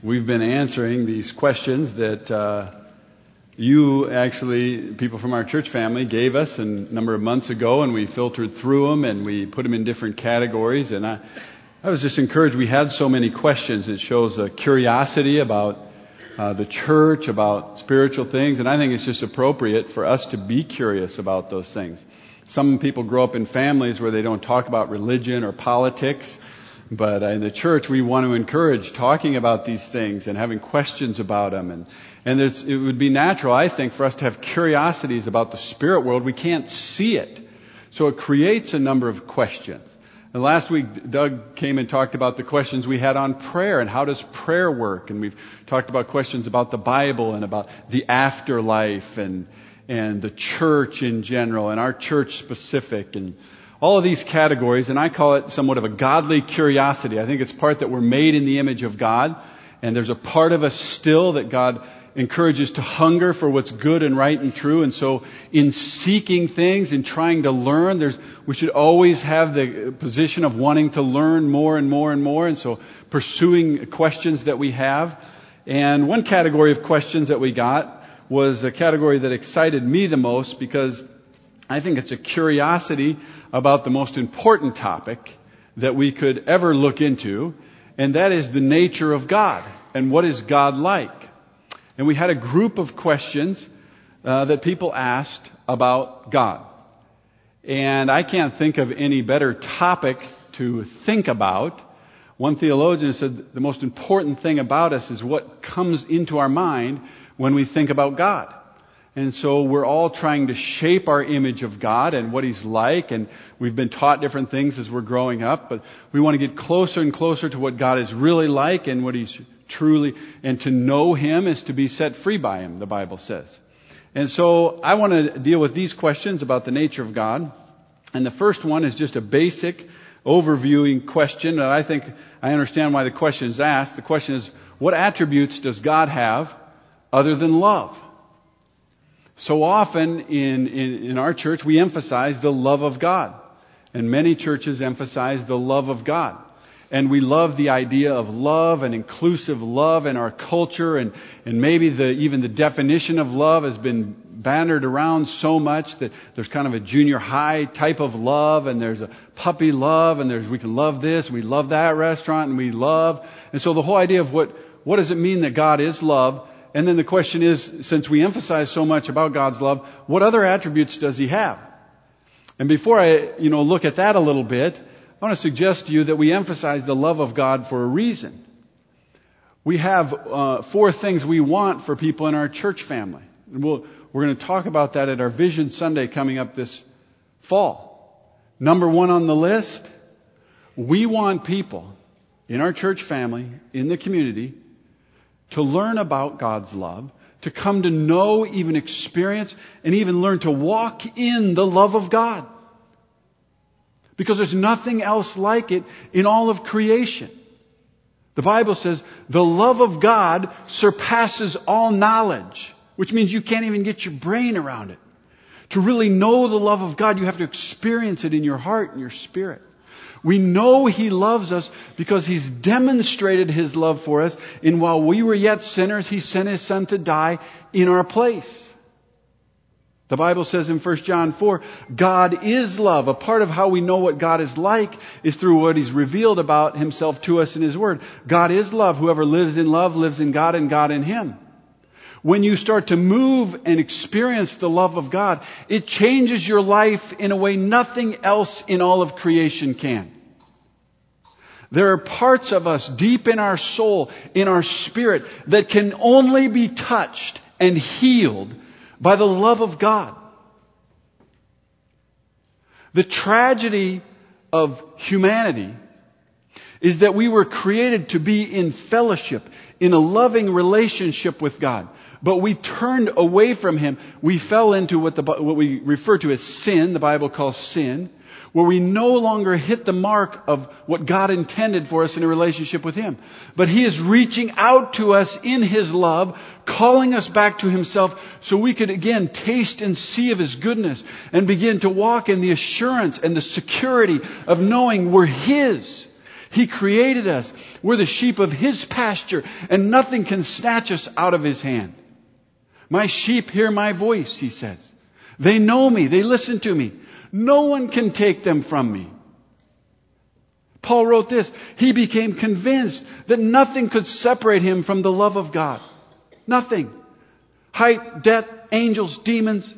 We've been answering these questions that uh, you actually, people from our church family, gave us a number of months ago, and we filtered through them and we put them in different categories. And I, I was just encouraged. We had so many questions. It shows a curiosity about uh, the church, about spiritual things, and I think it's just appropriate for us to be curious about those things. Some people grow up in families where they don't talk about religion or politics. But uh, in the church, we want to encourage talking about these things and having questions about them. And, and it would be natural, I think, for us to have curiosities about the spirit world. We can't see it. So it creates a number of questions. And last week, Doug came and talked about the questions we had on prayer and how does prayer work? And we've talked about questions about the Bible and about the afterlife and, and the church in general and our church specific and all of these categories, and I call it somewhat of a godly curiosity. I think it's part that we're made in the image of God, and there's a part of us still that God encourages to hunger for what's good and right and true. And so in seeking things and trying to learn, there's, we should always have the position of wanting to learn more and more and more. And so pursuing questions that we have. And one category of questions that we got was a category that excited me the most because I think it's a curiosity about the most important topic that we could ever look into, and that is the nature of God and what is God like. And we had a group of questions uh, that people asked about God. And I can't think of any better topic to think about. One theologian said the most important thing about us is what comes into our mind when we think about God. And so we're all trying to shape our image of God and what He's like. And we've been taught different things as we're growing up, but we want to get closer and closer to what God is really like and what He's truly, and to know Him is to be set free by Him, the Bible says. And so I want to deal with these questions about the nature of God. And the first one is just a basic overviewing question that I think I understand why the question is asked. The question is, what attributes does God have other than love? So often in, in, in, our church, we emphasize the love of God. And many churches emphasize the love of God. And we love the idea of love and inclusive love in our culture. And, and maybe the, even the definition of love has been bannered around so much that there's kind of a junior high type of love and there's a puppy love and there's, we can love this, we love that restaurant and we love. And so the whole idea of what, what does it mean that God is love? And then the question is, since we emphasize so much about God's love, what other attributes does He have? And before I, you know, look at that a little bit, I want to suggest to you that we emphasize the love of God for a reason. We have uh, four things we want for people in our church family. And we'll, we're going to talk about that at our Vision Sunday coming up this fall. Number one on the list, we want people in our church family, in the community, to learn about God's love, to come to know, even experience, and even learn to walk in the love of God. Because there's nothing else like it in all of creation. The Bible says the love of God surpasses all knowledge, which means you can't even get your brain around it. To really know the love of God, you have to experience it in your heart and your spirit. We know He loves us because He's demonstrated His love for us. And while we were yet sinners, He sent His Son to die in our place. The Bible says in 1 John 4, God is love. A part of how we know what God is like is through what He's revealed about Himself to us in His Word. God is love. Whoever lives in love lives in God and God in Him. When you start to move and experience the love of God, it changes your life in a way nothing else in all of creation can. There are parts of us deep in our soul, in our spirit, that can only be touched and healed by the love of God. The tragedy of humanity is that we were created to be in fellowship, in a loving relationship with God. But we turned away from Him. We fell into what, the, what we refer to as sin, the Bible calls sin, where we no longer hit the mark of what God intended for us in a relationship with Him. But He is reaching out to us in His love, calling us back to Himself so we could again taste and see of His goodness and begin to walk in the assurance and the security of knowing we're His. He created us. We're the sheep of His pasture and nothing can snatch us out of His hand. My sheep hear my voice, He says. They know me. They listen to me. No one can take them from me. Paul wrote this. He became convinced that nothing could separate him from the love of God. Nothing. Height, depth, angels, demons,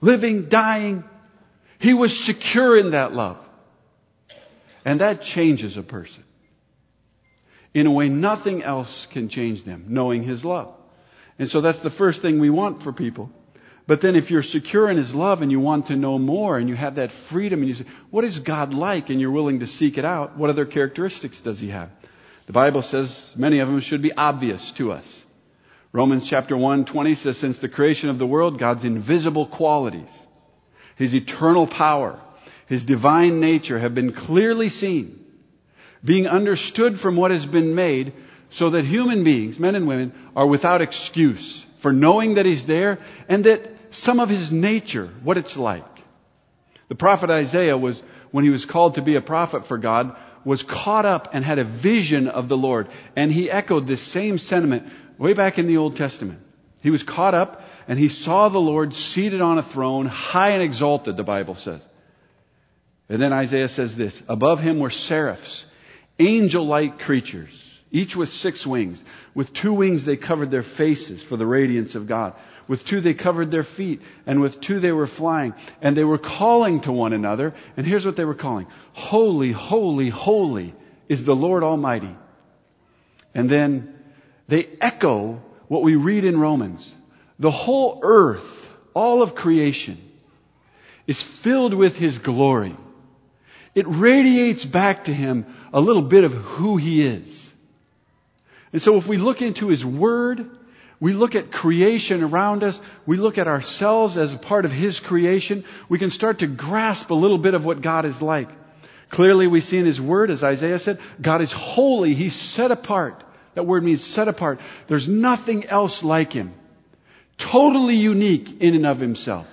living, dying. He was secure in that love. And that changes a person. In a way nothing else can change them, knowing His love. And so that's the first thing we want for people. But then if you're secure in His love and you want to know more and you have that freedom and you say, what is God like? And you're willing to seek it out, what other characteristics does He have? The Bible says many of them should be obvious to us. Romans chapter 1, 20 says, since the creation of the world, God's invisible qualities, His eternal power, His divine nature have been clearly seen, being understood from what has been made, so that human beings, men and women, are without excuse for knowing that He's there and that some of His nature, what it's like. The prophet Isaiah was, when he was called to be a prophet for God, was caught up and had a vision of the Lord. And he echoed this same sentiment way back in the Old Testament. He was caught up and he saw the Lord seated on a throne, high and exalted, the Bible says. And then Isaiah says this, above him were seraphs, angel-like creatures, each with six wings. With two wings they covered their faces for the radiance of God. With two they covered their feet, and with two they were flying, and they were calling to one another, and here's what they were calling. Holy, holy, holy is the Lord Almighty. And then they echo what we read in Romans. The whole earth, all of creation, is filled with His glory. It radiates back to Him a little bit of who He is. And so if we look into His Word, we look at creation around us. We look at ourselves as a part of His creation. We can start to grasp a little bit of what God is like. Clearly we see in His Word, as Isaiah said, God is holy. He's set apart. That word means set apart. There's nothing else like Him. Totally unique in and of Himself.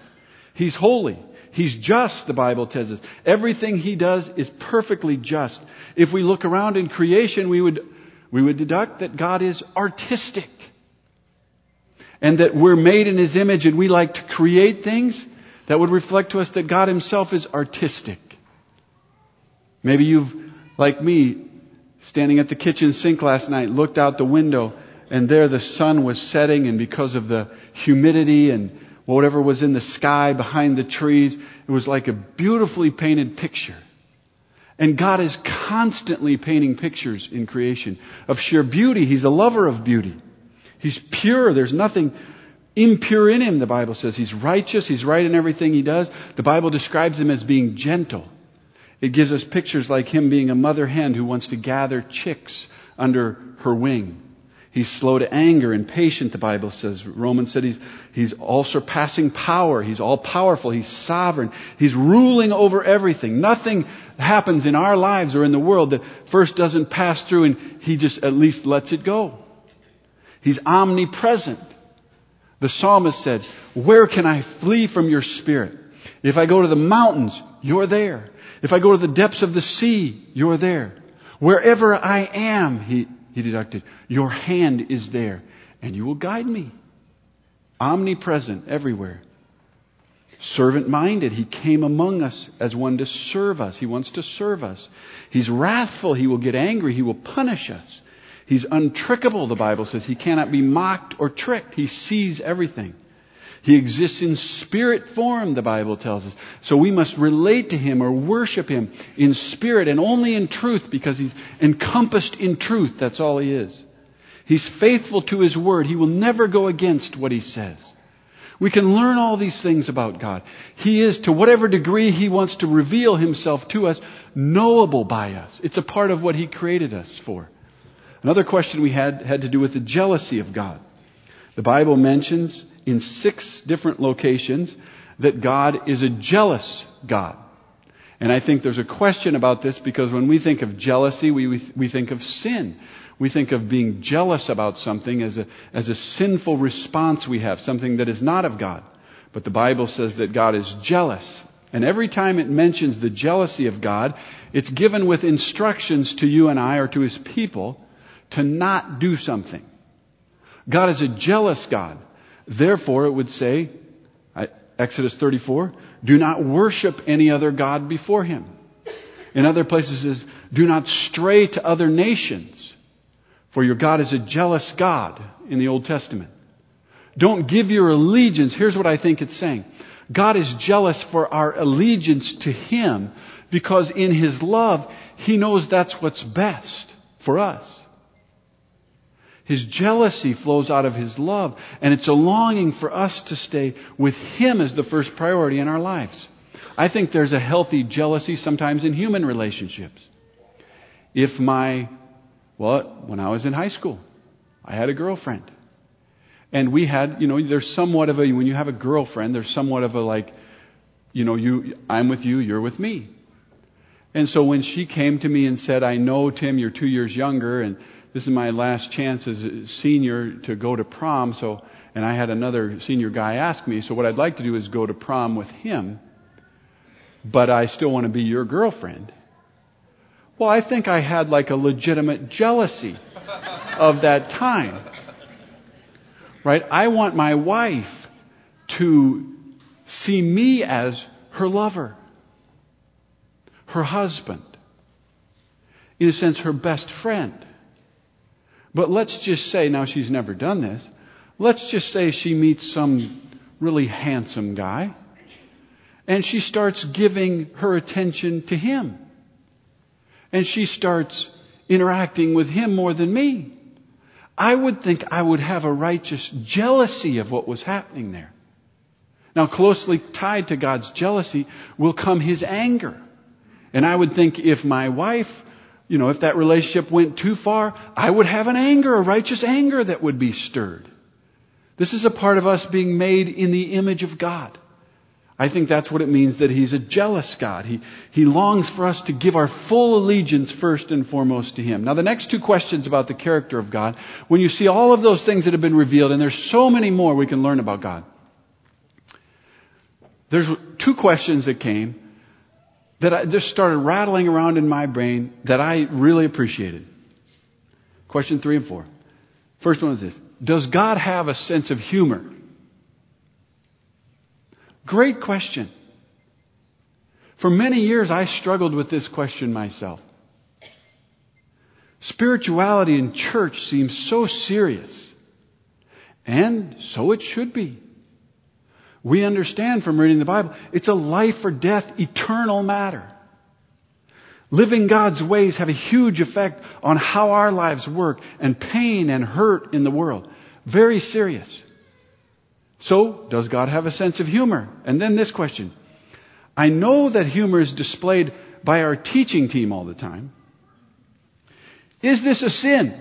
He's holy. He's just, the Bible tells us. Everything He does is perfectly just. If we look around in creation, we would, we would deduct that God is artistic and that we're made in His image and we like to create things, that would reflect to us that God Himself is artistic. Maybe you've, like me, standing at the kitchen sink last night, looked out the window and there the sun was setting and because of the humidity and whatever was in the sky behind the trees, it was like a beautifully painted picture. And God is constantly painting pictures in creation of sheer beauty. He's a lover of beauty. He's pure. There's nothing impure in him, the Bible says. He's righteous. He's right in everything he does. The Bible describes him as being gentle. It gives us pictures like him being a mother hen who wants to gather chicks under her wing. He's slow to anger and patient, the Bible says. Romans said he's, he's all surpassing power. He's all powerful. He's sovereign. He's ruling over everything. Nothing happens in our lives or in the world that first doesn't pass through and he just at least lets it go. He's omnipresent. The psalmist said, where can I flee from your spirit? If I go to the mountains, you're there. If I go to the depths of the sea, you're there. Wherever I am, he, he deducted, your hand is there and you will guide me. Omnipresent everywhere. Servant minded. He came among us as one to serve us. He wants to serve us. He's wrathful. He will get angry. He will punish us. He's untrickable, the Bible says. He cannot be mocked or tricked. He sees everything. He exists in spirit form, the Bible tells us. So we must relate to Him or worship Him in spirit and only in truth because He's encompassed in truth. That's all He is. He's faithful to His Word. He will never go against what He says. We can learn all these things about God. He is, to whatever degree He wants to reveal Himself to us, knowable by us. It's a part of what He created us for. Another question we had had to do with the jealousy of God. The Bible mentions in six different locations that God is a jealous God. And I think there's a question about this because when we think of jealousy, we, we, we think of sin. We think of being jealous about something as a, as a sinful response we have, something that is not of God. But the Bible says that God is jealous. And every time it mentions the jealousy of God, it's given with instructions to you and I or to his people to not do something. God is a jealous God. Therefore, it would say, Exodus 34, do not worship any other God before him. In other places is, do not stray to other nations, for your God is a jealous God in the Old Testament. Don't give your allegiance. Here's what I think it's saying. God is jealous for our allegiance to Him because in His love, He knows that's what's best for us. His jealousy flows out of His love, and it's a longing for us to stay with Him as the first priority in our lives. I think there's a healthy jealousy sometimes in human relationships. If my, well, when I was in high school, I had a girlfriend. And we had, you know, there's somewhat of a, when you have a girlfriend, there's somewhat of a like, you know, you, I'm with you, you're with me. And so when she came to me and said, I know, Tim, you're two years younger and this is my last chance as a senior to go to prom. So, and I had another senior guy ask me, so what I'd like to do is go to prom with him, but I still want to be your girlfriend. Well, I think I had like a legitimate jealousy of that time. Right? I want my wife to see me as her lover, her husband, in a sense, her best friend. But let's just say, now she's never done this, let's just say she meets some really handsome guy and she starts giving her attention to him. And she starts interacting with him more than me. I would think I would have a righteous jealousy of what was happening there. Now closely tied to God's jealousy will come His anger. And I would think if my wife you know, if that relationship went too far, I would have an anger, a righteous anger that would be stirred. This is a part of us being made in the image of God. I think that's what it means that He's a jealous God. He, he longs for us to give our full allegiance first and foremost to Him. Now the next two questions about the character of God, when you see all of those things that have been revealed, and there's so many more we can learn about God. There's two questions that came that I just started rattling around in my brain that I really appreciated. Question three and four. First one is this. Does God have a sense of humor? Great question. For many years I struggled with this question myself. Spirituality in church seems so serious. And so it should be. We understand from reading the Bible, it's a life or death, eternal matter. Living God's ways have a huge effect on how our lives work and pain and hurt in the world. Very serious. So, does God have a sense of humor? And then this question. I know that humor is displayed by our teaching team all the time. Is this a sin?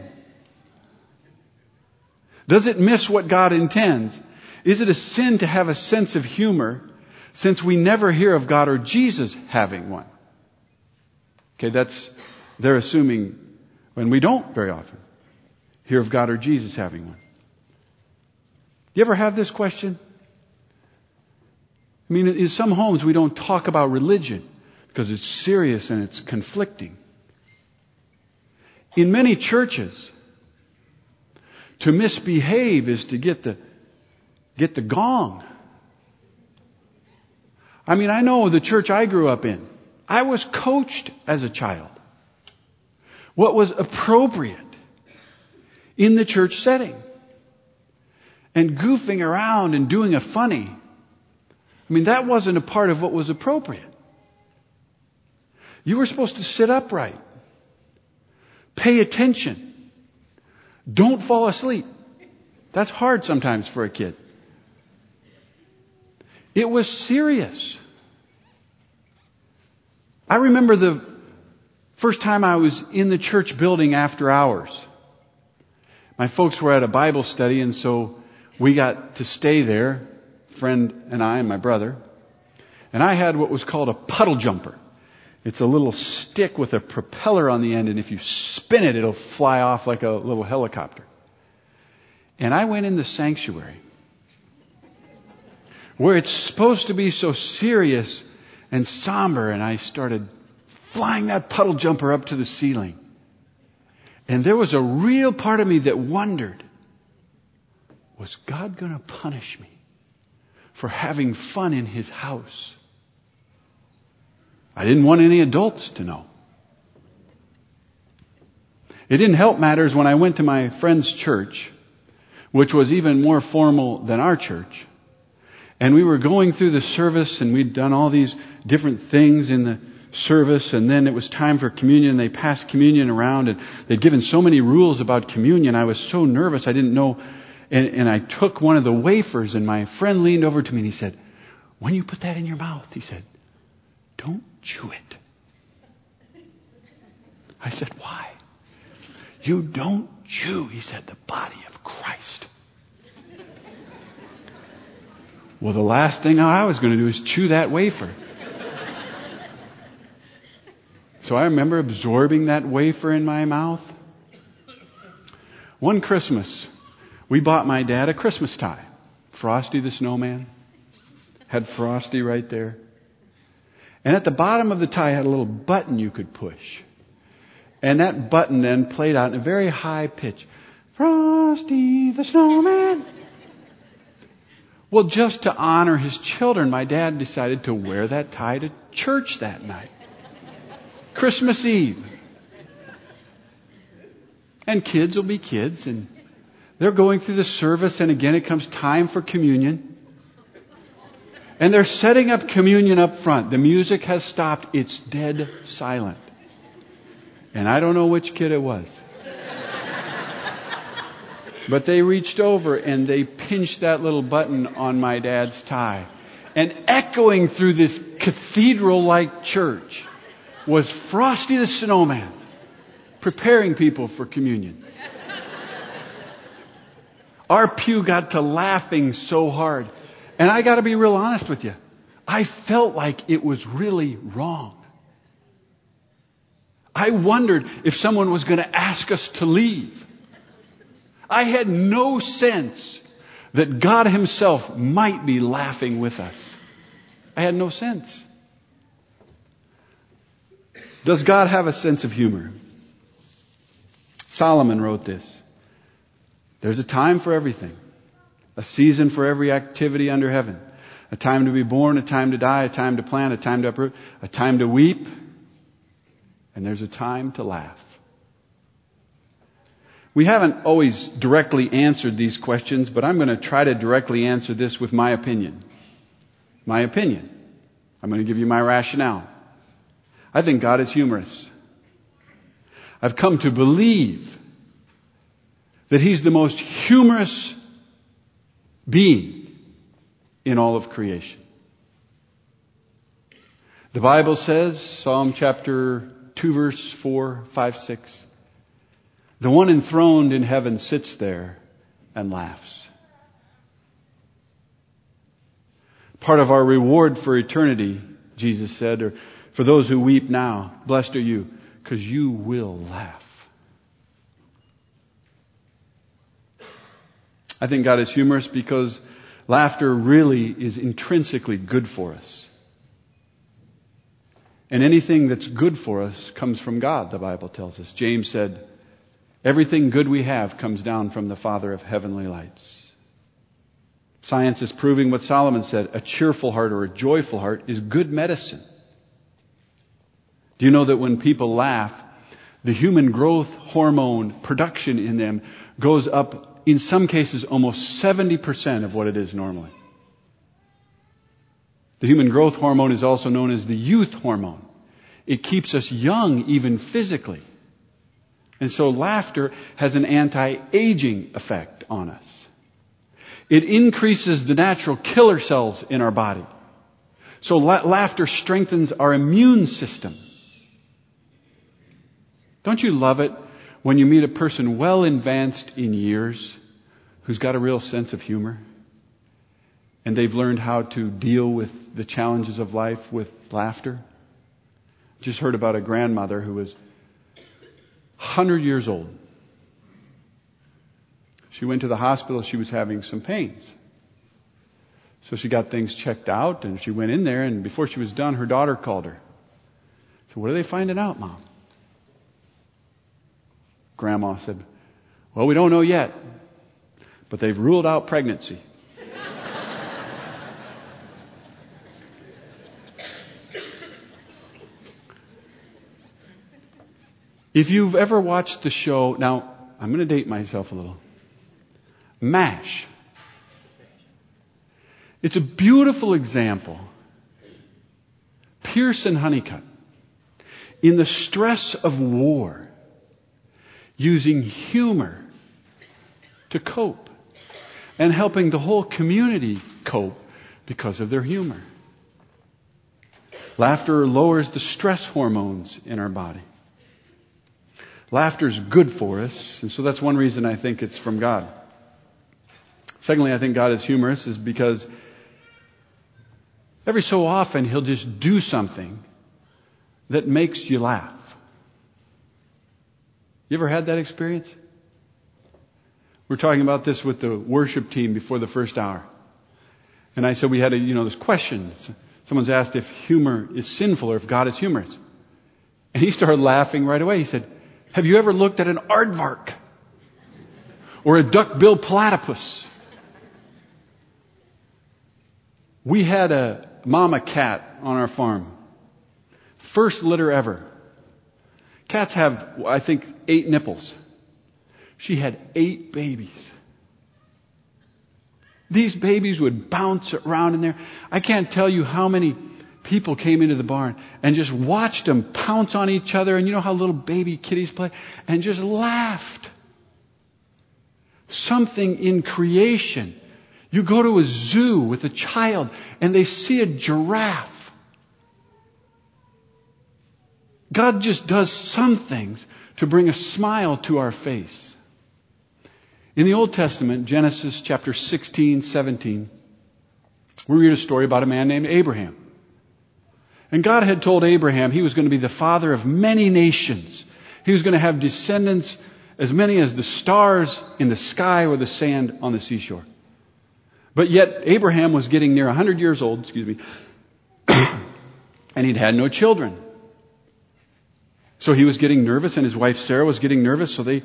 Does it miss what God intends? Is it a sin to have a sense of humor since we never hear of God or Jesus having one? Okay, that's, they're assuming when we don't very often hear of God or Jesus having one. Do you ever have this question? I mean, in some homes we don't talk about religion because it's serious and it's conflicting. In many churches, to misbehave is to get the get the gong. I mean, I know the church I grew up in. I was coached as a child. What was appropriate in the church setting. And goofing around and doing a funny. I mean, that wasn't a part of what was appropriate. You were supposed to sit upright. Pay attention. Don't fall asleep. That's hard sometimes for a kid. It was serious. I remember the first time I was in the church building after hours. My folks were at a Bible study and so we got to stay there, friend and I and my brother. And I had what was called a puddle jumper. It's a little stick with a propeller on the end and if you spin it, it'll fly off like a little helicopter. And I went in the sanctuary where it's supposed to be so serious and somber and I started flying that puddle jumper up to the ceiling. And there was a real part of me that wondered, was God going to punish me for having fun in his house? I didn't want any adults to know. It didn't help matters when I went to my friend's church, which was even more formal than our church. And we were going through the service and we'd done all these different things in the service and then it was time for communion. They passed communion around and they'd given so many rules about communion. I was so nervous. I didn't know. And, and I took one of the wafers and my friend leaned over to me and he said, when you put that in your mouth, he said, don't chew it. I said, why? You don't chew, he said, the body of Christ. Well, the last thing I was going to do is chew that wafer. So I remember absorbing that wafer in my mouth. One Christmas, we bought my dad a Christmas tie. Frosty the snowman. Had Frosty right there. And at the bottom of the tie had a little button you could push. And that button then played out in a very high pitch. Frosty the Snowman. Well, just to honor his children, my dad decided to wear that tie to church that night. Christmas Eve. And kids will be kids and they're going through the service and again it comes time for communion. And they're setting up communion up front. The music has stopped. It's dead silent. And I don't know which kid it was. But they reached over and they pinched that little button on my dad's tie. And echoing through this cathedral like church was Frosty the Snowman preparing people for communion. Our pew got to laughing so hard. And I got to be real honest with you. I felt like it was really wrong. I wondered if someone was going to ask us to leave. I had no sense that God Himself might be laughing with us. I had no sense. Does God have a sense of humor? Solomon wrote this. There's a time for everything. A season for every activity under heaven. A time to be born, a time to die, a time to plant, a time to uproot, a time to weep, and there's a time to laugh. We haven't always directly answered these questions, but I'm going to try to directly answer this with my opinion. My opinion. I'm going to give you my rationale. I think God is humorous. I've come to believe that He's the most humorous being in all of creation. The Bible says, Psalm chapter 2 verse 4, 5, 6. The one enthroned in heaven sits there and laughs. Part of our reward for eternity, Jesus said, or for those who weep now, blessed are you, because you will laugh. I think God is humorous because laughter really is intrinsically good for us. And anything that's good for us comes from God, the Bible tells us. James said, everything good we have comes down from the Father of heavenly lights. Science is proving what Solomon said, a cheerful heart or a joyful heart is good medicine. Do you know that when people laugh, the human growth hormone production in them goes up in some cases almost 70% of what it is normally. The human growth hormone is also known as the youth hormone. It keeps us young even physically. And so laughter has an anti-aging effect on us. It increases the natural killer cells in our body. So la- laughter strengthens our immune system. Don't you love it when you meet a person well advanced in years who's got a real sense of humor? and they've learned how to deal with the challenges of life with laughter. Just heard about a grandmother who was 100 years old. She went to the hospital. She was having some pains. So she got things checked out and she went in there and before she was done, her daughter called her. So what are they finding out, mom? Grandma said, well, we don't know yet, but they've ruled out pregnancy. If you've ever watched the show, now I'm going to date myself a little. MASH. It's a beautiful example. Pearson Hunnicutt, in the stress of war, using humor to cope and helping the whole community cope because of their humor. Laughter lowers the stress hormones in our body. Laughter is good for us, and so that's one reason I think it's from God. Secondly, I think God is humorous is because every so often He'll just do something that makes you laugh. You ever had that experience? We're talking about this with the worship team before the first hour. And I said we had a, you know, this question. Someone's asked if humor is sinful or if God is humorous. And he started laughing right away. He said, have you ever looked at an aardvark? Or a duck-billed platypus? We had a mama cat on our farm. First litter ever. Cats have, I think, eight nipples. She had eight babies. These babies would bounce around in there. I can't tell you how many people came into the barn and just watched them pounce on each other. And you know how little baby kitties play? And just laughed. Something in creation you go to a zoo with a child and they see a giraffe. God just does some things to bring a smile to our face. In the Old Testament, Genesis chapter 16, 17, we read a story about a man named Abraham. And God had told Abraham he was going to be the father of many nations. He was going to have descendants as many as the stars in the sky or the sand on the seashore. But yet Abraham was getting near 100 years old, excuse me, and he'd had no children. So he was getting nervous and his wife Sarah was getting nervous, so they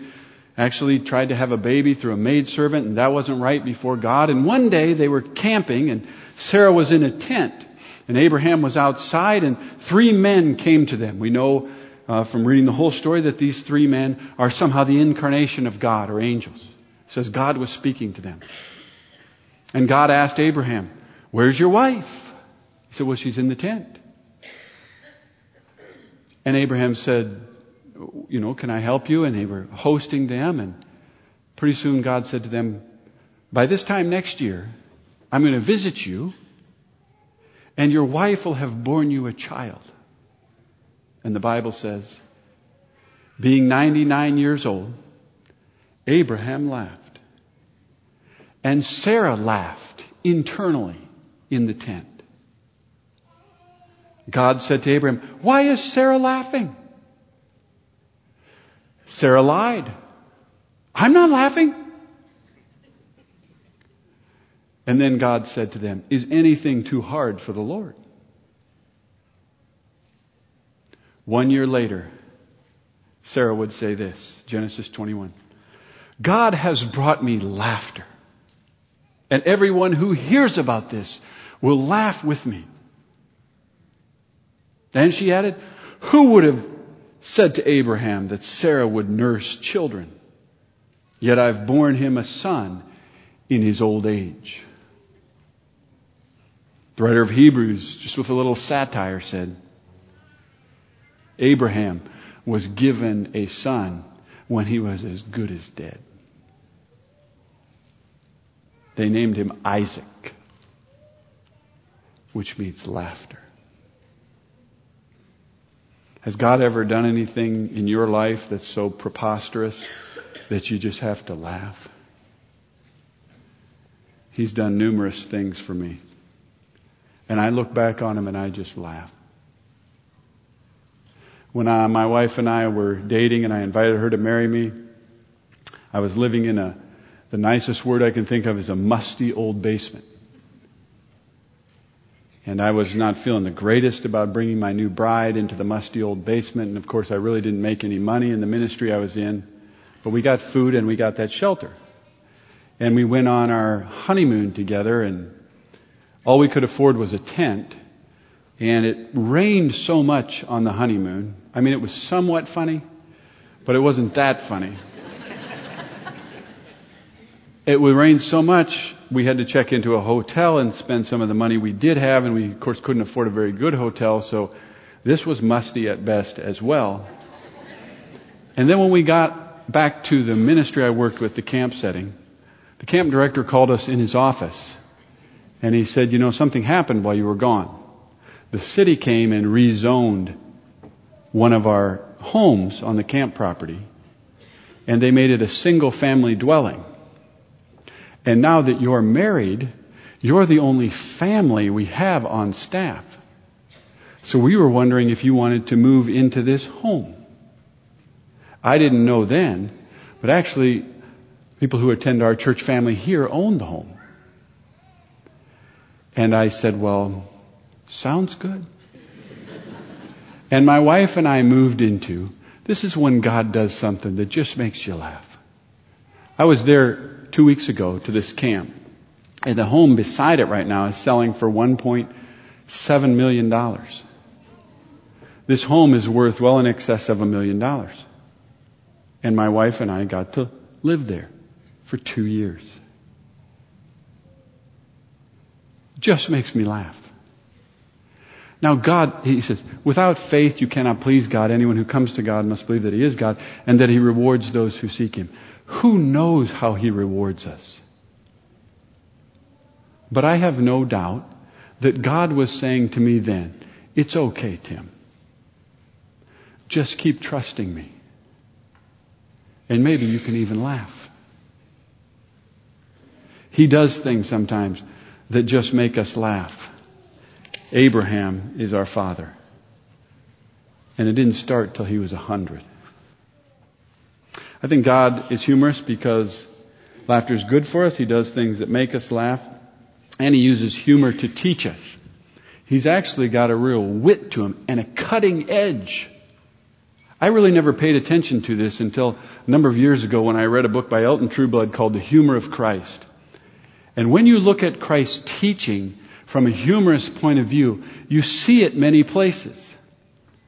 actually tried to have a baby through a maidservant and that wasn't right before God. And one day they were camping and Sarah was in a tent and Abraham was outside and three men came to them. We know uh, from reading the whole story that these three men are somehow the incarnation of God or angels. It says God was speaking to them. And God asked Abraham, where's your wife? He said, well, she's in the tent. And Abraham said, you know, can I help you? And they were hosting them and pretty soon God said to them, by this time next year, I'm going to visit you and your wife will have borne you a child. And the Bible says, being 99 years old, Abraham laughed. And Sarah laughed internally in the tent. God said to Abraham, why is Sarah laughing? Sarah lied. I'm not laughing. And then God said to them, is anything too hard for the Lord? One year later, Sarah would say this, Genesis 21. God has brought me laughter and everyone who hears about this will laugh with me. And she added, who would have said to Abraham that Sarah would nurse children? Yet I've borne him a son in his old age. The writer of Hebrews, just with a little satire, said, Abraham was given a son when he was as good as dead. They named him Isaac, which means laughter. Has God ever done anything in your life that's so preposterous that you just have to laugh? He's done numerous things for me. And I look back on him and I just laugh. When I, my wife and I were dating and I invited her to marry me, I was living in a the nicest word I can think of is a musty old basement. And I was not feeling the greatest about bringing my new bride into the musty old basement. And of course, I really didn't make any money in the ministry I was in. But we got food and we got that shelter. And we went on our honeymoon together and all we could afford was a tent. And it rained so much on the honeymoon. I mean, it was somewhat funny, but it wasn't that funny. it would rain so much, we had to check into a hotel and spend some of the money we did have, and we, of course, couldn't afford a very good hotel, so this was musty at best as well. And then when we got back to the ministry I worked with, the camp setting, the camp director called us in his office, and he said, you know, something happened while you were gone. The city came and rezoned one of our homes on the camp property, and they made it a single family dwelling. And now that you're married, you're the only family we have on staff. So we were wondering if you wanted to move into this home. I didn't know then, but actually, people who attend our church family here own the home. And I said, well, sounds good. and my wife and I moved into, this is when God does something that just makes you laugh. I was there two weeks ago to this camp. And the home beside it right now is selling for $1.7 million. This home is worth well in excess of a million dollars. And my wife and I got to live there for two years. Just makes me laugh. Now God, he says, without faith you cannot please God. Anyone who comes to God must believe that he is God and that he rewards those who seek him. Who knows how He rewards us? But I have no doubt that God was saying to me then, it's okay, Tim. Just keep trusting me. And maybe you can even laugh. He does things sometimes that just make us laugh. Abraham is our father. And it didn't start till he was a hundred. I think God is humorous because laughter is good for us. He does things that make us laugh. And He uses humor to teach us. He's actually got a real wit to him and a cutting edge. I really never paid attention to this until a number of years ago when I read a book by Elton Trueblood called The Humor of Christ. And when you look at Christ's teaching from a humorous point of view, you see it many places.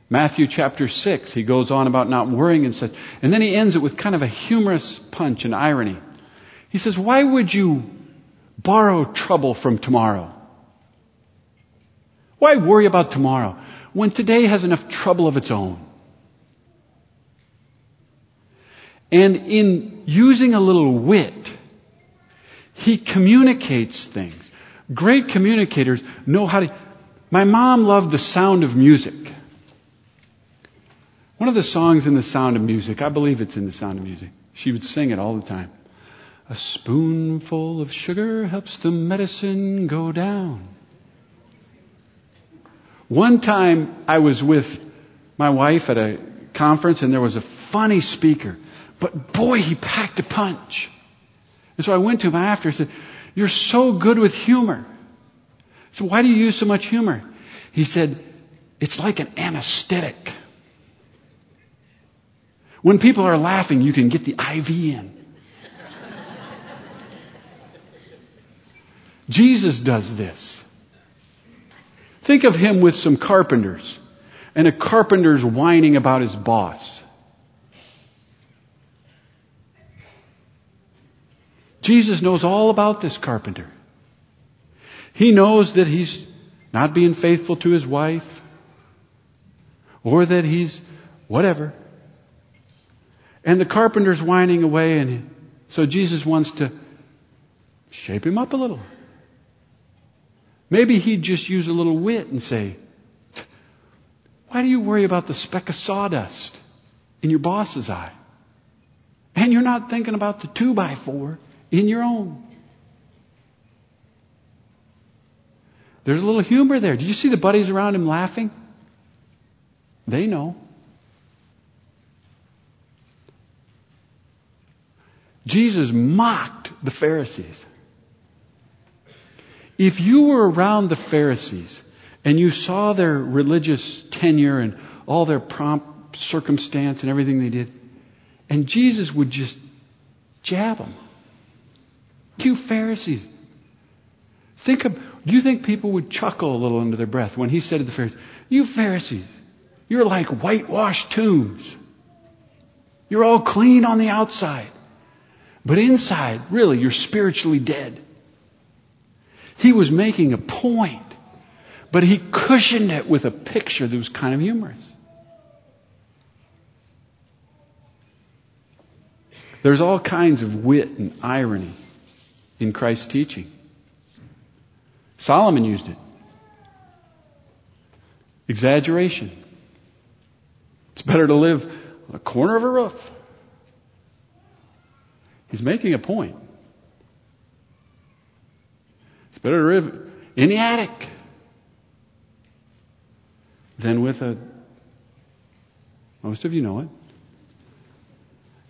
Matthew chapter 6, he goes on about not worrying and such. And then he ends it with kind of a humorous punch and irony. He says, why would you borrow trouble from tomorrow? Why worry about tomorrow when today has enough trouble of its own? And in using a little wit, he communicates things. Great communicators know how to. My mom loved the sound of music. One of the songs in The Sound of Music, I believe it's in The Sound of Music. She would sing it all the time. A spoonful of sugar helps the medicine go down. One time I was with my wife at a conference and there was a funny speaker, but boy, he packed a punch. And so I went to him after and said, you're so good with humor. So why do you use so much humor? He said, it's like an anesthetic. When people are laughing, you can get the IV in. Jesus does this. Think of him with some carpenters, and a carpenter's whining about his boss. Jesus knows all about this carpenter. He knows that he's not being faithful to his wife, or that he's whatever. And the carpenter's whining away, and so Jesus wants to shape him up a little. Maybe he'd just use a little wit and say, Why do you worry about the speck of sawdust in your boss's eye? And you're not thinking about the two by four in your own. There's a little humor there. Do you see the buddies around him laughing? They know. Jesus mocked the Pharisees. If you were around the Pharisees and you saw their religious tenure and all their prompt circumstance and everything they did, and Jesus would just jab them. You Pharisees. Think of, you think people would chuckle a little under their breath when he said to the Pharisees, You Pharisees, you're like whitewashed tombs. You're all clean on the outside. But inside, really, you're spiritually dead. He was making a point, but he cushioned it with a picture that was kind of humorous. There's all kinds of wit and irony in Christ's teaching. Solomon used it. Exaggeration. It's better to live on a corner of a roof. He's making a point. It's better to live in the attic than with a, most of you know it,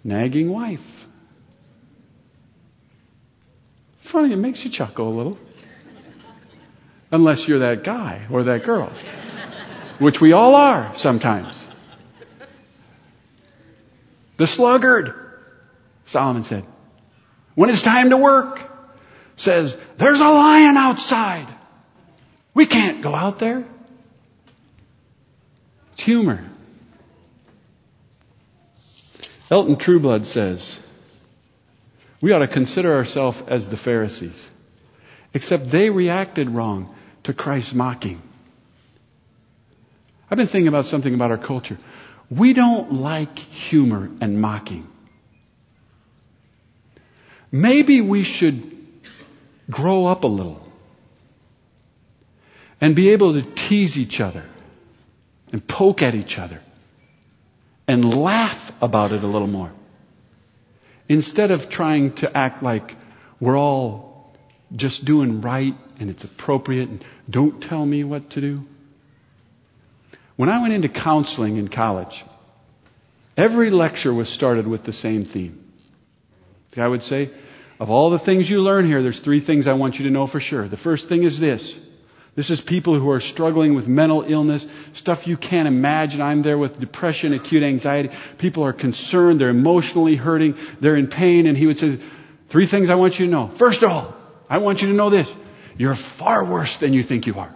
nagging wife. Funny, it makes you chuckle a little. Unless you're that guy or that girl, which we all are sometimes. The sluggard, Solomon said, when it's time to work, says, there's a lion outside. We can't go out there. It's humor. Elton Trueblood says, we ought to consider ourselves as the Pharisees. Except they reacted wrong to Christ's mocking. I've been thinking about something about our culture. We don't like humor and mocking. Maybe we should grow up a little and be able to tease each other and poke at each other and laugh about it a little more instead of trying to act like we're all just doing right and it's appropriate and don't tell me what to do. When I went into counseling in college, every lecture was started with the same theme. I would say, of all the things you learn here, there's three things I want you to know for sure. The first thing is this. This is people who are struggling with mental illness, stuff you can't imagine. I'm there with depression, acute anxiety. People are concerned, they're emotionally hurting, they're in pain, and he would say, three things I want you to know. First of all, I want you to know this. You're far worse than you think you are.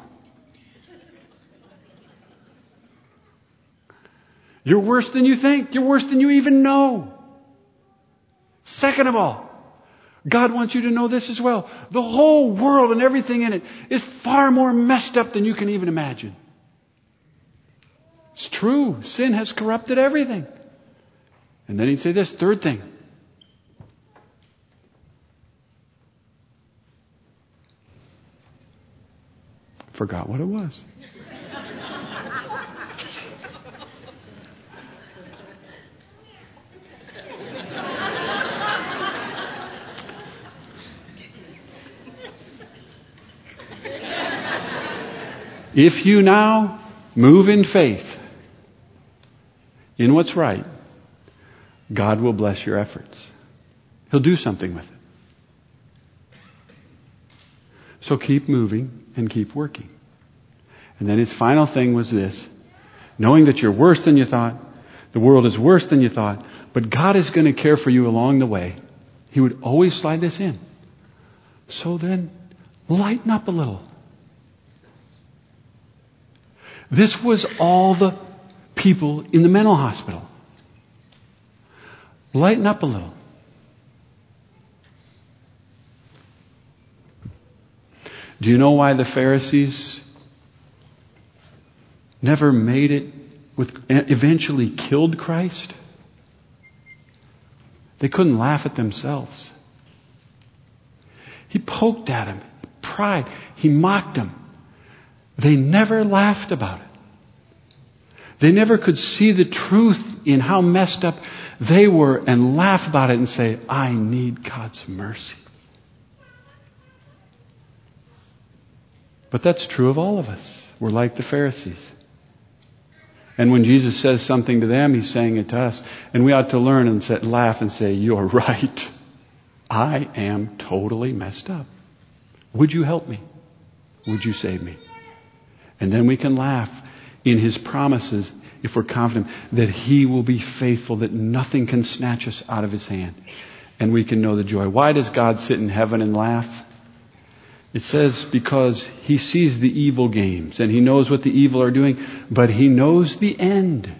You're worse than you think. You're worse than you even know. Second of all, God wants you to know this as well. The whole world and everything in it is far more messed up than you can even imagine. It's true. Sin has corrupted everything. And then he'd say this third thing. Forgot what it was. If you now move in faith in what's right, God will bless your efforts. He'll do something with it. So keep moving and keep working. And then his final thing was this. Knowing that you're worse than you thought, the world is worse than you thought, but God is going to care for you along the way. He would always slide this in. So then, lighten up a little. This was all the people in the mental hospital. Lighten up a little. Do you know why the Pharisees never made it with, eventually killed Christ? They couldn't laugh at themselves. He poked at him, pried, he mocked them. They never laughed about it. They never could see the truth in how messed up they were and laugh about it and say, I need God's mercy. But that's true of all of us. We're like the Pharisees. And when Jesus says something to them, he's saying it to us. And we ought to learn and say, laugh and say, You're right. I am totally messed up. Would you help me? Would you save me? And then we can laugh in His promises if we're confident that He will be faithful, that nothing can snatch us out of His hand. And we can know the joy. Why does God sit in heaven and laugh? It says because He sees the evil games and He knows what the evil are doing, but He knows the end.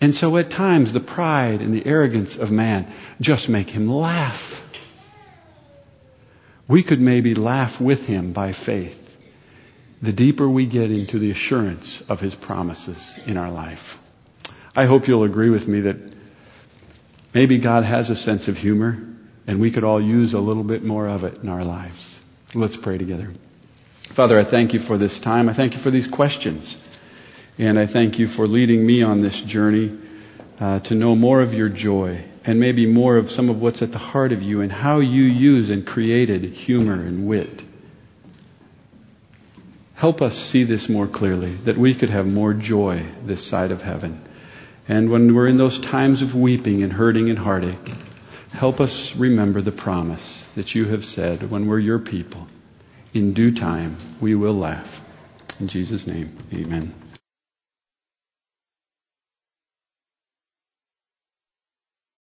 And so at times the pride and the arrogance of man just make Him laugh. We could maybe laugh with Him by faith the deeper we get into the assurance of His promises in our life. I hope you'll agree with me that maybe God has a sense of humor and we could all use a little bit more of it in our lives. Let's pray together. Father, I thank you for this time. I thank you for these questions. And I thank you for leading me on this journey uh, to know more of your joy and maybe more of some of what's at the heart of you and how you use and created humor and wit Help us see this more clearly, that we could have more joy this side of heaven. And when we're in those times of weeping and hurting and heartache, help us remember the promise that you have said when we're your people. In due time, we will laugh. In Jesus' name, amen.